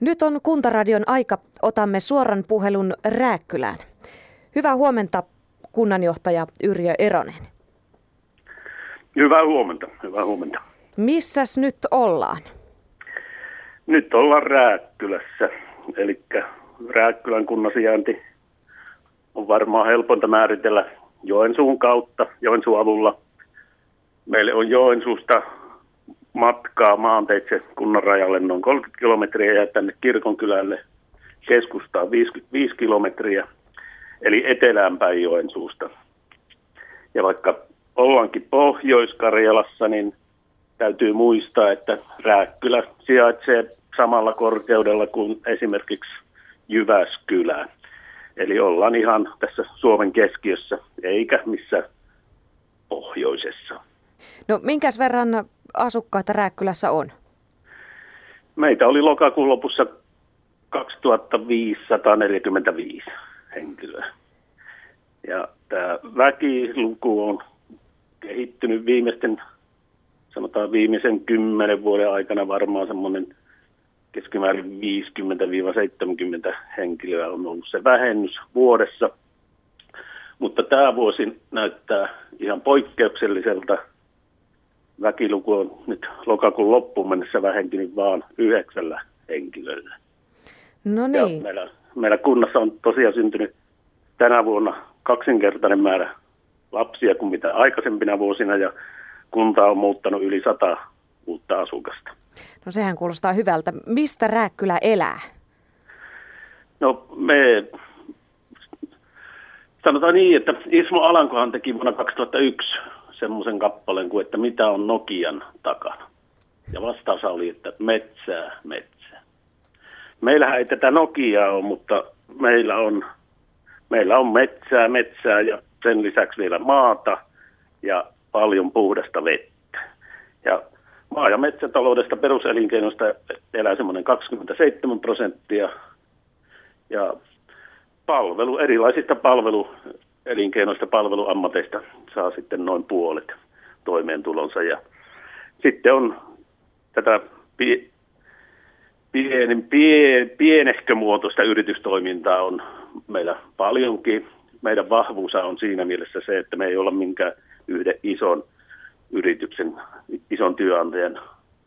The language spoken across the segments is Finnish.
Nyt on Kuntaradion aika. Otamme suoran puhelun Rääkkylään. Hyvää huomenta, kunnanjohtaja Yrjö Eronen. Hyvää huomenta, hyvää huomenta. Missäs nyt ollaan? Nyt ollaan Rääkkylässä, eli Rääkkylän kunnan sijainti on varmaan helpointa määritellä Joensuun kautta, Joensuun avulla. Meille on Joensuusta matkaa maanteitse kunnan rajalle noin 30 kilometriä ja tänne Kirkonkylälle keskustaan 55 kilometriä, eli eteläänpäin Joensuusta. Ja vaikka ollaankin Pohjois-Karjalassa, niin täytyy muistaa, että Rääkkylä sijaitsee samalla korkeudella kuin esimerkiksi Jyväskylä. Eli ollaan ihan tässä Suomen keskiössä, eikä missä pohjoisessa. No minkäs verran asukkaita Rääkkylässä on? Meitä oli lokakuun lopussa 2545 henkilöä. Ja tämä väkiluku on kehittynyt viimeisten, sanotaan viimeisen kymmenen vuoden aikana varmaan semmoinen keskimäärin 50-70 henkilöä on ollut se vähennys vuodessa. Mutta tämä vuosi näyttää ihan poikkeukselliselta. Väkiluku on nyt lokakuun loppuun mennessä vähentynyt vain yhdeksällä henkilöllä. No niin. Ja meillä, meillä kunnassa on tosiaan syntynyt tänä vuonna kaksinkertainen määrä lapsia kuin mitä aikaisempina vuosina ja kunta on muuttanut yli sata uutta asukasta. No sehän kuulostaa hyvältä. Mistä Rääkkylä elää? No me sanotaan niin, että Ismo Alankohan teki vuonna 2001 semmoisen kappaleen kuin, että mitä on Nokian takana. Ja vastaus oli, että metsää, metsää. Meillähän ei tätä Nokiaa ole, mutta meillä on, meillä on metsää, metsää ja sen lisäksi vielä maata ja paljon puhdasta vettä. Ja maa- ja metsätaloudesta peruselinkeinosta elää semmoinen 27 prosenttia ja palvelu, erilaisista palveluelinkeinoista, palveluammateista saa sitten noin puolet toimeentulonsa. Ja sitten on tätä pie, pien, pie, pienehkömuotoista yritystoimintaa on meillä paljonkin. Meidän vahvuus on siinä mielessä se, että me ei olla minkään yhden ison yrityksen, ison työnantajan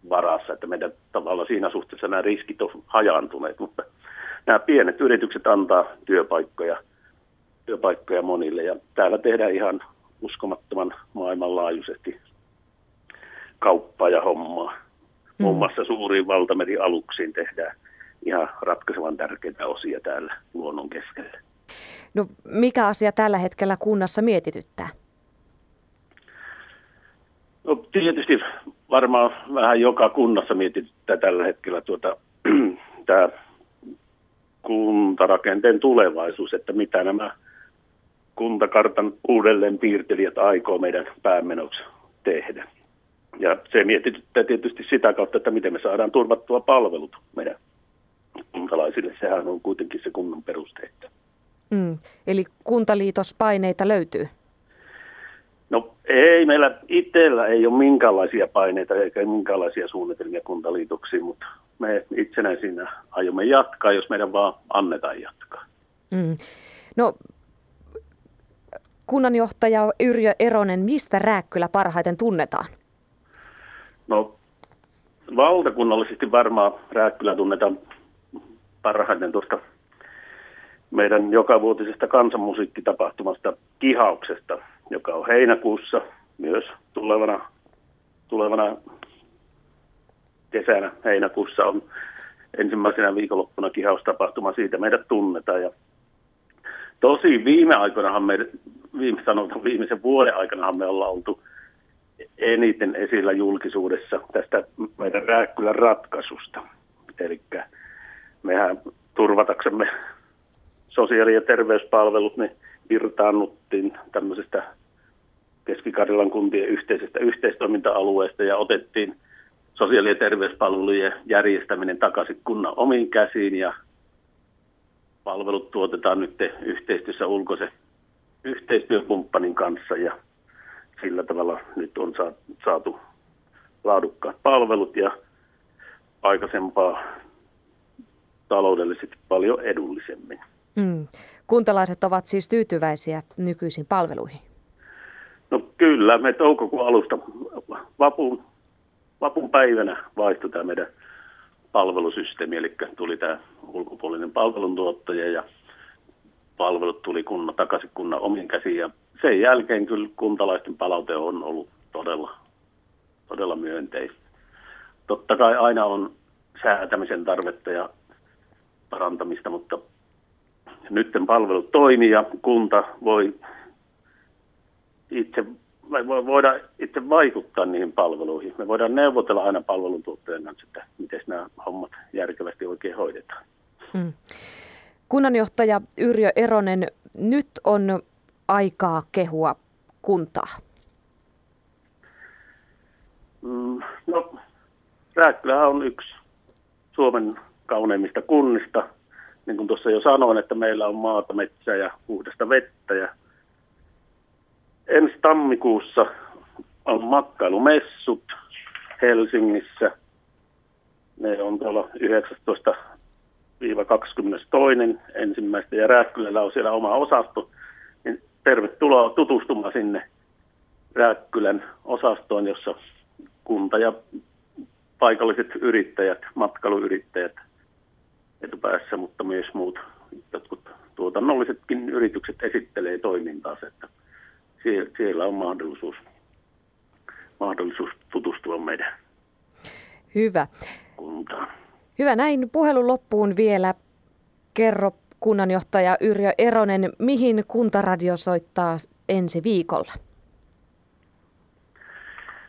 varassa, että meidän tavalla siinä suhteessa nämä riskit on hajaantuneet, mutta nämä pienet yritykset antaa työpaikkoja, työpaikkoja monille ja täällä tehdään ihan uskomattoman maailmanlaajuisesti kauppaa ja hommaa. Mm. Muun muassa suuriin valtamerialuksiin tehdään ihan ratkaisevan tärkeitä osia täällä luonnon keskellä. No mikä asia tällä hetkellä kunnassa mietityttää? No tietysti varmaan vähän joka kunnassa mietityttää tällä hetkellä tuota, tämä kuntarakenteen tulevaisuus, että mitä nämä kuntakartan uudelleen piirtelijät aikoo meidän päämenoksi tehdä. Ja se mietityttää tietysti sitä kautta, että miten me saadaan turvattua palvelut meidän kuntalaisille. Sehän on kuitenkin se kunnan perusteita. Mm, eli kuntaliitospaineita löytyy? No ei, meillä itsellä ei ole minkäänlaisia paineita eikä minkäänlaisia suunnitelmia kuntaliitoksiin, mutta me itsenäisinä aiomme jatkaa, jos meidän vaan annetaan jatkaa. Mm. No kunnanjohtaja Yrjö Eronen, mistä Rääkkylä parhaiten tunnetaan? No valtakunnallisesti varmaan Rääkkylä tunnetaan parhaiten tuosta meidän jokavuotisesta kansanmusiikkitapahtumasta Kihauksesta, joka on heinäkuussa myös tulevana, tulevana kesänä heinäkuussa on ensimmäisenä viikonloppuna kihaustapahtuma, siitä meidät tunnetaan. Ja tosi viime aikoinahan me, viime, sanotaan, viimeisen vuoden aikanahan me ollaan oltu eniten esillä julkisuudessa tästä meidän Rääkkylän ratkaisusta. Eli mehän turvataksemme sosiaali- ja terveyspalvelut, niin irtaannuttiin tämmöisestä Keski-Karjalan kuntien yhteisestä yhteistoiminta-alueesta ja otettiin sosiaali- ja terveyspalvelujen järjestäminen takaisin kunnan omiin käsiin ja palvelut tuotetaan nyt yhteistyössä ulkoisen yhteistyökumppanin kanssa ja sillä tavalla nyt on saatu laadukkaat palvelut ja aikaisempaa taloudellisesti paljon edullisemmin. Mm. Kuntalaiset ovat siis tyytyväisiä nykyisiin palveluihin? No kyllä, me toukokuun alusta vapun, vapun päivänä vaihtui tämä meidän palvelusysteemi, eli tuli tämä ulkopuolinen palveluntuottaja ja palvelut tuli kunnan, takaisin kunnan omiin käsiin ja sen jälkeen kyllä kuntalaisten palaute on ollut todella, todella myönteistä. Totta kai aina on säätämisen tarvetta ja parantamista, mutta nyt palvelut toimii ja kunta voi itse me voidaan itse vaikuttaa niihin palveluihin. Me voidaan neuvotella aina palveluntuottajan kanssa, että miten nämä hommat järkevästi oikein hoidetaan. Hmm. Kunnanjohtaja Yrjö Eronen, nyt on aikaa kehua kuntaa. Mm, no, Rääkkylä on yksi Suomen kauneimmista kunnista. Niin kuin tuossa jo sanoin, että meillä on maata, metsää ja puhdasta vettä. Ja ensi tammikuussa on matkailumessut Helsingissä. Ne on tuolla 19 22. ensimmäistä ja Rääkkylällä on siellä oma osasto, niin tervetuloa tutustumaan sinne Rääkkylän osastoon, jossa kunta ja paikalliset yrittäjät, matkailuyrittäjät etupäässä, mutta myös muut jotkut tuotannollisetkin yritykset esittelee toimintaansa, että siellä on mahdollisuus, mahdollisuus tutustua meidän Hyvä. kuntaan. Hyvä, näin puhelun loppuun vielä. Kerro kunnanjohtaja Yrjö Eronen, mihin kuntaradio soittaa ensi viikolla?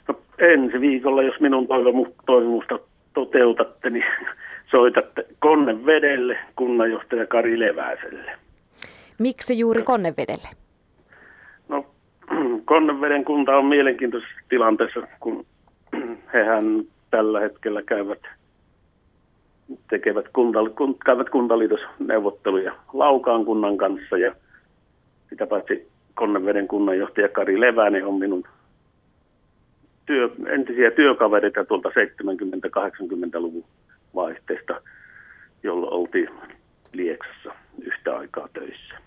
No, ensi viikolla, jos minun toivomusta toteutatte, niin soitatte Konnevedelle kunnanjohtaja Kari Leväiselle. Miksi juuri Konnevedelle? Konneveden kunta on mielenkiintoisessa tilanteessa, kun hehän tällä hetkellä käyvät tekevät, kuntal, kun, käyvät kuntaliitosneuvotteluja Laukaan kunnan kanssa ja sitä paitsi Konneveden kunnanjohtaja Kari Levänen on minun työ, entisiä työkavereita tuolta 70-80-luvun vaihteesta, jolloin oltiin Lieksassa yhtä aikaa töissä.